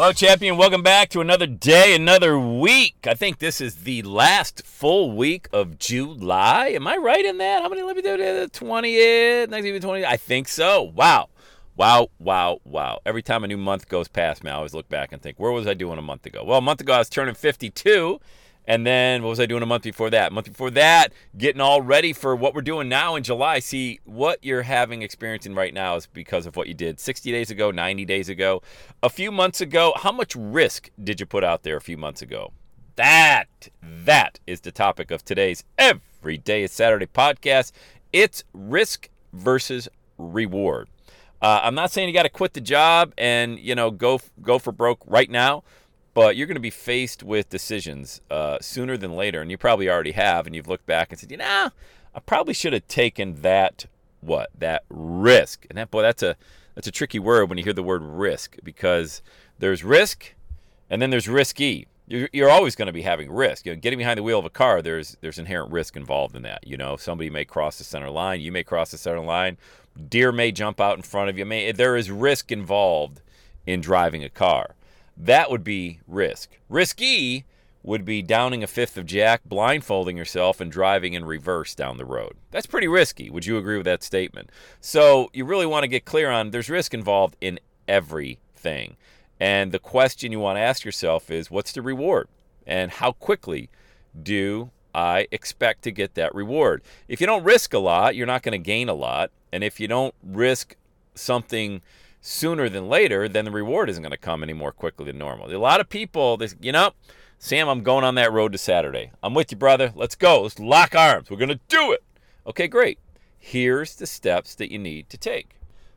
Hello, champion. Welcome back to another day, another week. I think this is the last full week of July. Am I right in that? How many? Let me do it. 20th, eh, next week, 20. I think so. Wow. Wow, wow, wow. Every time a new month goes past me, I always look back and think, where was I doing a month ago? Well, a month ago, I was turning 52. And then what was I doing a month before that? A month before that, getting all ready for what we're doing now in July. See, what you're having experiencing right now is because of what you did 60 days ago, 90 days ago, a few months ago. How much risk did you put out there a few months ago? That, that is the topic of today's Every Day is Saturday podcast. It's risk versus reward. Uh, I'm not saying you got to quit the job and you know go go for broke right now, but you're going to be faced with decisions uh, sooner than later, and you probably already have, and you've looked back and said, you know, I probably should have taken that what that risk. And that boy, that's a that's a tricky word when you hear the word risk because there's risk, and then there's risky. You're, you're always going to be having risk. You know, getting behind the wheel of a car, there's there's inherent risk involved in that. You know, somebody may cross the center line, you may cross the center line, deer may jump out in front of you. May there is risk involved in driving a car. That would be risk. Risky would be downing a fifth of Jack, blindfolding yourself, and driving in reverse down the road. That's pretty risky. Would you agree with that statement? So you really want to get clear on there's risk involved in everything. And the question you want to ask yourself is what's the reward? And how quickly do I expect to get that reward? If you don't risk a lot, you're not going to gain a lot. And if you don't risk something sooner than later, then the reward isn't going to come any more quickly than normal. A lot of people, they, you know, Sam, I'm going on that road to Saturday. I'm with you, brother. Let's go. Let's lock arms. We're going to do it. Okay, great. Here's the steps that you need to take.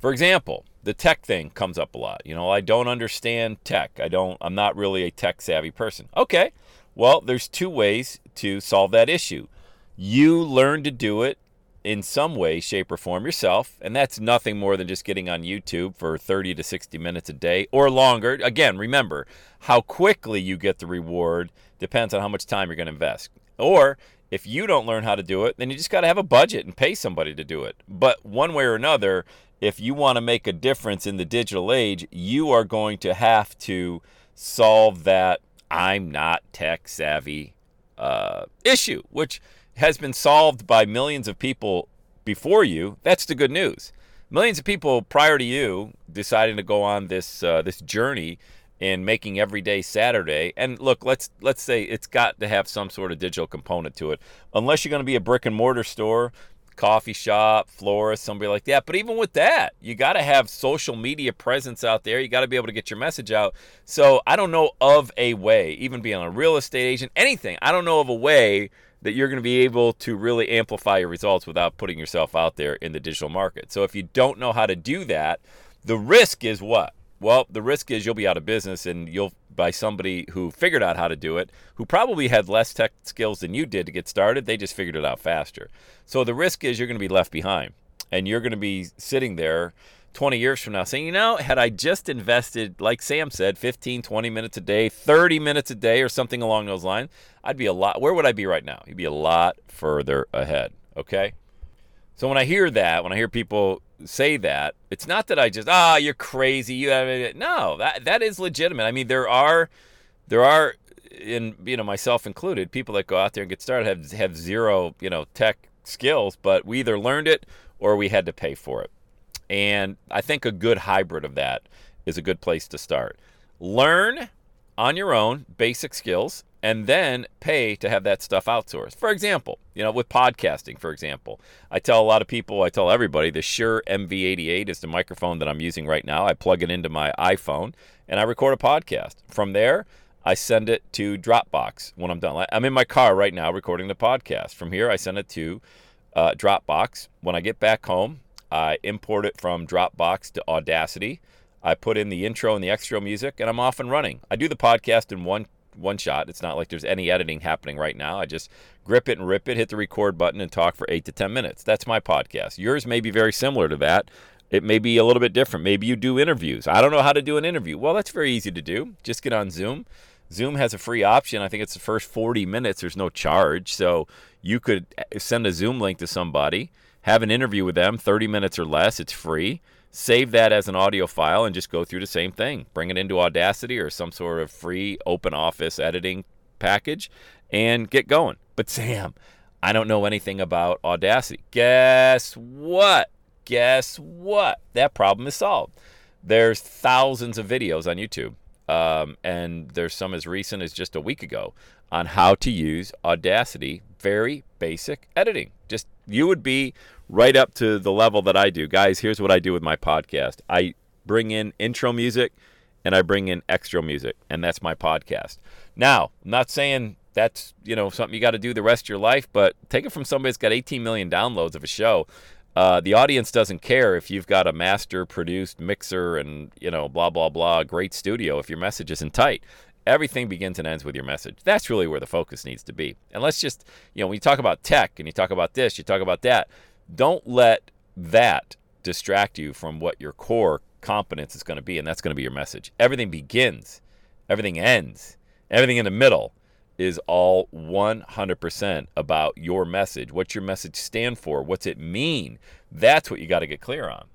For example, the tech thing comes up a lot. You know, I don't understand tech. I don't I'm not really a tech savvy person. Okay. Well, there's two ways to solve that issue. You learn to do it in some way, shape, or form yourself. And that's nothing more than just getting on YouTube for 30 to 60 minutes a day or longer. Again, remember, how quickly you get the reward depends on how much time you're going to invest. Or if you don't learn how to do it, then you just got to have a budget and pay somebody to do it. But one way or another, if you want to make a difference in the digital age, you are going to have to solve that I'm not tech savvy uh, issue, which has been solved by millions of people before you. That's the good news. Millions of people prior to you deciding to go on this uh, this journey in making every day Saturday. And look, let's let's say it's got to have some sort of digital component to it. Unless you're going to be a brick and mortar store, coffee shop, florist, somebody like that. But even with that, you got to have social media presence out there. You got to be able to get your message out. So I don't know of a way, even being a real estate agent, anything. I don't know of a way that you're going to be able to really amplify your results without putting yourself out there in the digital market. So if you don't know how to do that, the risk is what? Well, the risk is you'll be out of business and you'll by somebody who figured out how to do it, who probably had less tech skills than you did to get started. They just figured it out faster. So the risk is you're going to be left behind and you're going to be sitting there 20 years from now saying, you know, had I just invested, like Sam said, 15, 20 minutes a day, 30 minutes a day, or something along those lines, I'd be a lot, where would I be right now? You'd be a lot further ahead. Okay. So when I hear that, when I hear people say that, it's not that I just ah you're crazy. You have no that that is legitimate. I mean there are there are in you know myself included people that go out there and get started have have zero you know tech skills, but we either learned it or we had to pay for it. And I think a good hybrid of that is a good place to start. Learn on your own basic skills and then pay to have that stuff outsourced. For example, you know, with podcasting, for example, I tell a lot of people, I tell everybody, the Shure MV88 is the microphone that I'm using right now. I plug it into my iPhone and I record a podcast. From there, I send it to Dropbox when I'm done. I'm in my car right now recording the podcast. From here, I send it to uh, Dropbox. When I get back home, I import it from Dropbox to Audacity. I put in the intro and the extra music, and I'm off and running. I do the podcast in one one shot. It's not like there's any editing happening right now. I just grip it and rip it, hit the record button, and talk for eight to 10 minutes. That's my podcast. Yours may be very similar to that. It may be a little bit different. Maybe you do interviews. I don't know how to do an interview. Well, that's very easy to do. Just get on Zoom. Zoom has a free option. I think it's the first 40 minutes. There's no charge. So you could send a Zoom link to somebody, have an interview with them, 30 minutes or less. It's free save that as an audio file and just go through the same thing. Bring it into Audacity or some sort of free open office editing package and get going. But Sam, I don't know anything about Audacity. Guess what? Guess what? That problem is solved. There's thousands of videos on YouTube. Um, and there's some as recent as just a week ago on how to use Audacity. Very basic editing. You would be right up to the level that I do. Guys, here's what I do with my podcast I bring in intro music and I bring in extra music, and that's my podcast. Now, I'm not saying that's you know something you got to do the rest of your life, but take it from somebody that's got 18 million downloads of a show. Uh, the audience doesn't care if you've got a master produced mixer and you know blah blah blah great studio if your message isn't tight everything begins and ends with your message that's really where the focus needs to be and let's just you know when you talk about tech and you talk about this you talk about that don't let that distract you from what your core competence is going to be, and that's going to be your message. Everything begins, everything ends, everything in the middle is all 100% about your message. What's your message stand for? What's it mean? That's what you got to get clear on.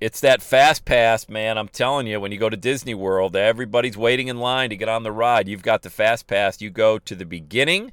It's that fast pass, man. I'm telling you, when you go to Disney World, everybody's waiting in line to get on the ride. You've got the fast pass. You go to the beginning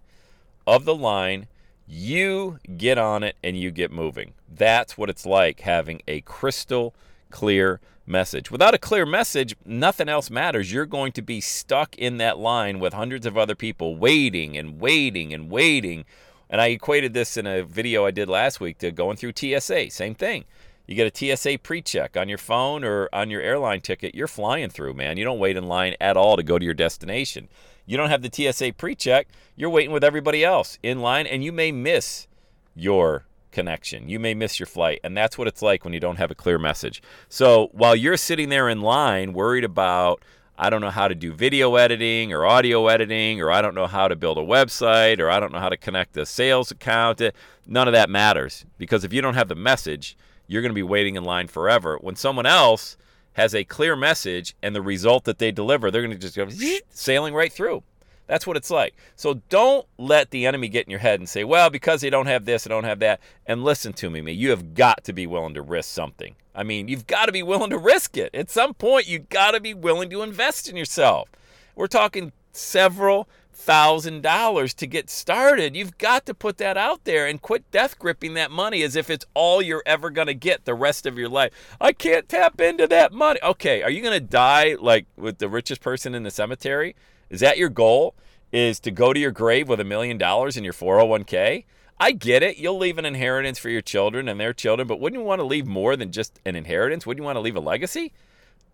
of the line you get on it and you get moving. That's what it's like having a crystal clear message. Without a clear message, nothing else matters. You're going to be stuck in that line with hundreds of other people waiting and waiting and waiting. And I equated this in a video I did last week to going through TSA. Same thing. You get a TSA pre check on your phone or on your airline ticket, you're flying through, man. You don't wait in line at all to go to your destination. You don't have the TSA pre check, you're waiting with everybody else in line, and you may miss your connection. You may miss your flight. And that's what it's like when you don't have a clear message. So while you're sitting there in line worried about, I don't know how to do video editing or audio editing, or I don't know how to build a website, or I don't know how to connect a sales account, eh, none of that matters. Because if you don't have the message, you're going to be waiting in line forever. When someone else has a clear message and the result that they deliver, they're going to just go sailing right through. That's what it's like. So don't let the enemy get in your head and say, well, because they don't have this, they don't have that. And listen to me, man. You have got to be willing to risk something. I mean, you've got to be willing to risk it. At some point, you've got to be willing to invest in yourself. We're talking several thousand dollars to get started. You've got to put that out there and quit death gripping that money as if it's all you're ever going to get the rest of your life. I can't tap into that money. Okay, are you going to die like with the richest person in the cemetery? Is that your goal? Is to go to your grave with a million dollars in your 401k? I get it. You'll leave an inheritance for your children and their children, but wouldn't you want to leave more than just an inheritance? Wouldn't you want to leave a legacy?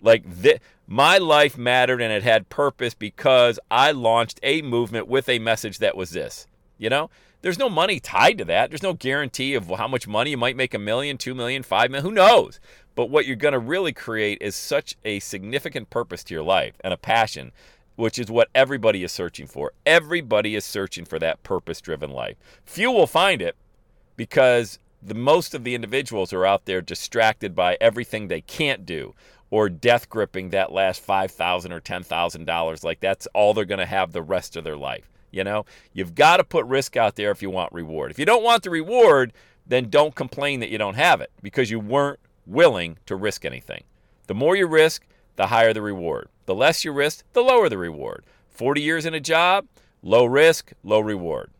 Like th- my life mattered and it had purpose because I launched a movement with a message that was this. You know, there's no money tied to that. There's no guarantee of how much money you might make a million, two million, five million. Who knows? But what you're going to really create is such a significant purpose to your life and a passion, which is what everybody is searching for. Everybody is searching for that purpose driven life. Few will find it because the most of the individuals are out there distracted by everything they can't do or death gripping that last 5,000 or $10,000 like that's all they're going to have the rest of their life. You know, you've got to put risk out there if you want reward. If you don't want the reward, then don't complain that you don't have it because you weren't willing to risk anything. The more you risk, the higher the reward. The less you risk, the lower the reward. 40 years in a job, low risk, low reward.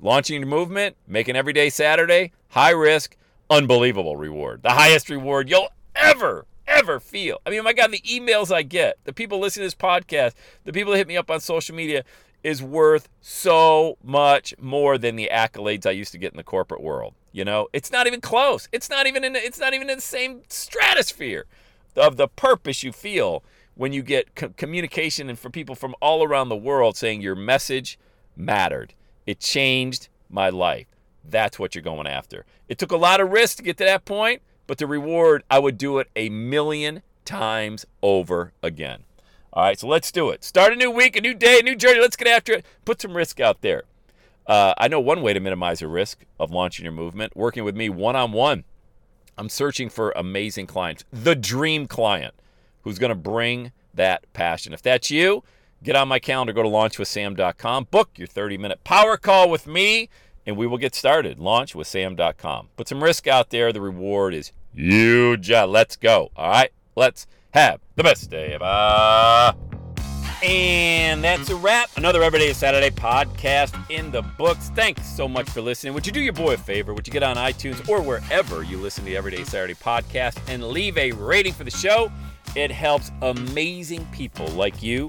Launching your movement, making every day Saturday, high risk, unbelievable reward. The highest reward you'll ever ever feel. I mean, oh my God, the emails I get, the people listening to this podcast, the people that hit me up on social media, is worth so much more than the accolades I used to get in the corporate world. You know, it's not even close. It's not even in it's not even in the same stratosphere of the purpose you feel when you get co- communication and for people from all around the world saying your message mattered. It changed my life. That's what you're going after. It took a lot of risk to get to that point, but the reward, I would do it a million times over again. All right, so let's do it. Start a new week, a new day, a new journey. Let's get after it. Put some risk out there. Uh, I know one way to minimize the risk of launching your movement, working with me one on one. I'm searching for amazing clients, the dream client who's going to bring that passion. If that's you, get on my calendar, go to launchwithsam.com, book your 30 minute power call with me, and we will get started. Launchwithsam.com. Put some risk out there. The reward is huge. Let's go. All right, let's have the best day ever. And that's a wrap. Another Everyday Saturday podcast in the books. Thanks so much for listening. Would you do your boy a favor? Would you get on iTunes or wherever you listen to the Everyday Saturday podcast and leave a rating for the show? It helps amazing people like you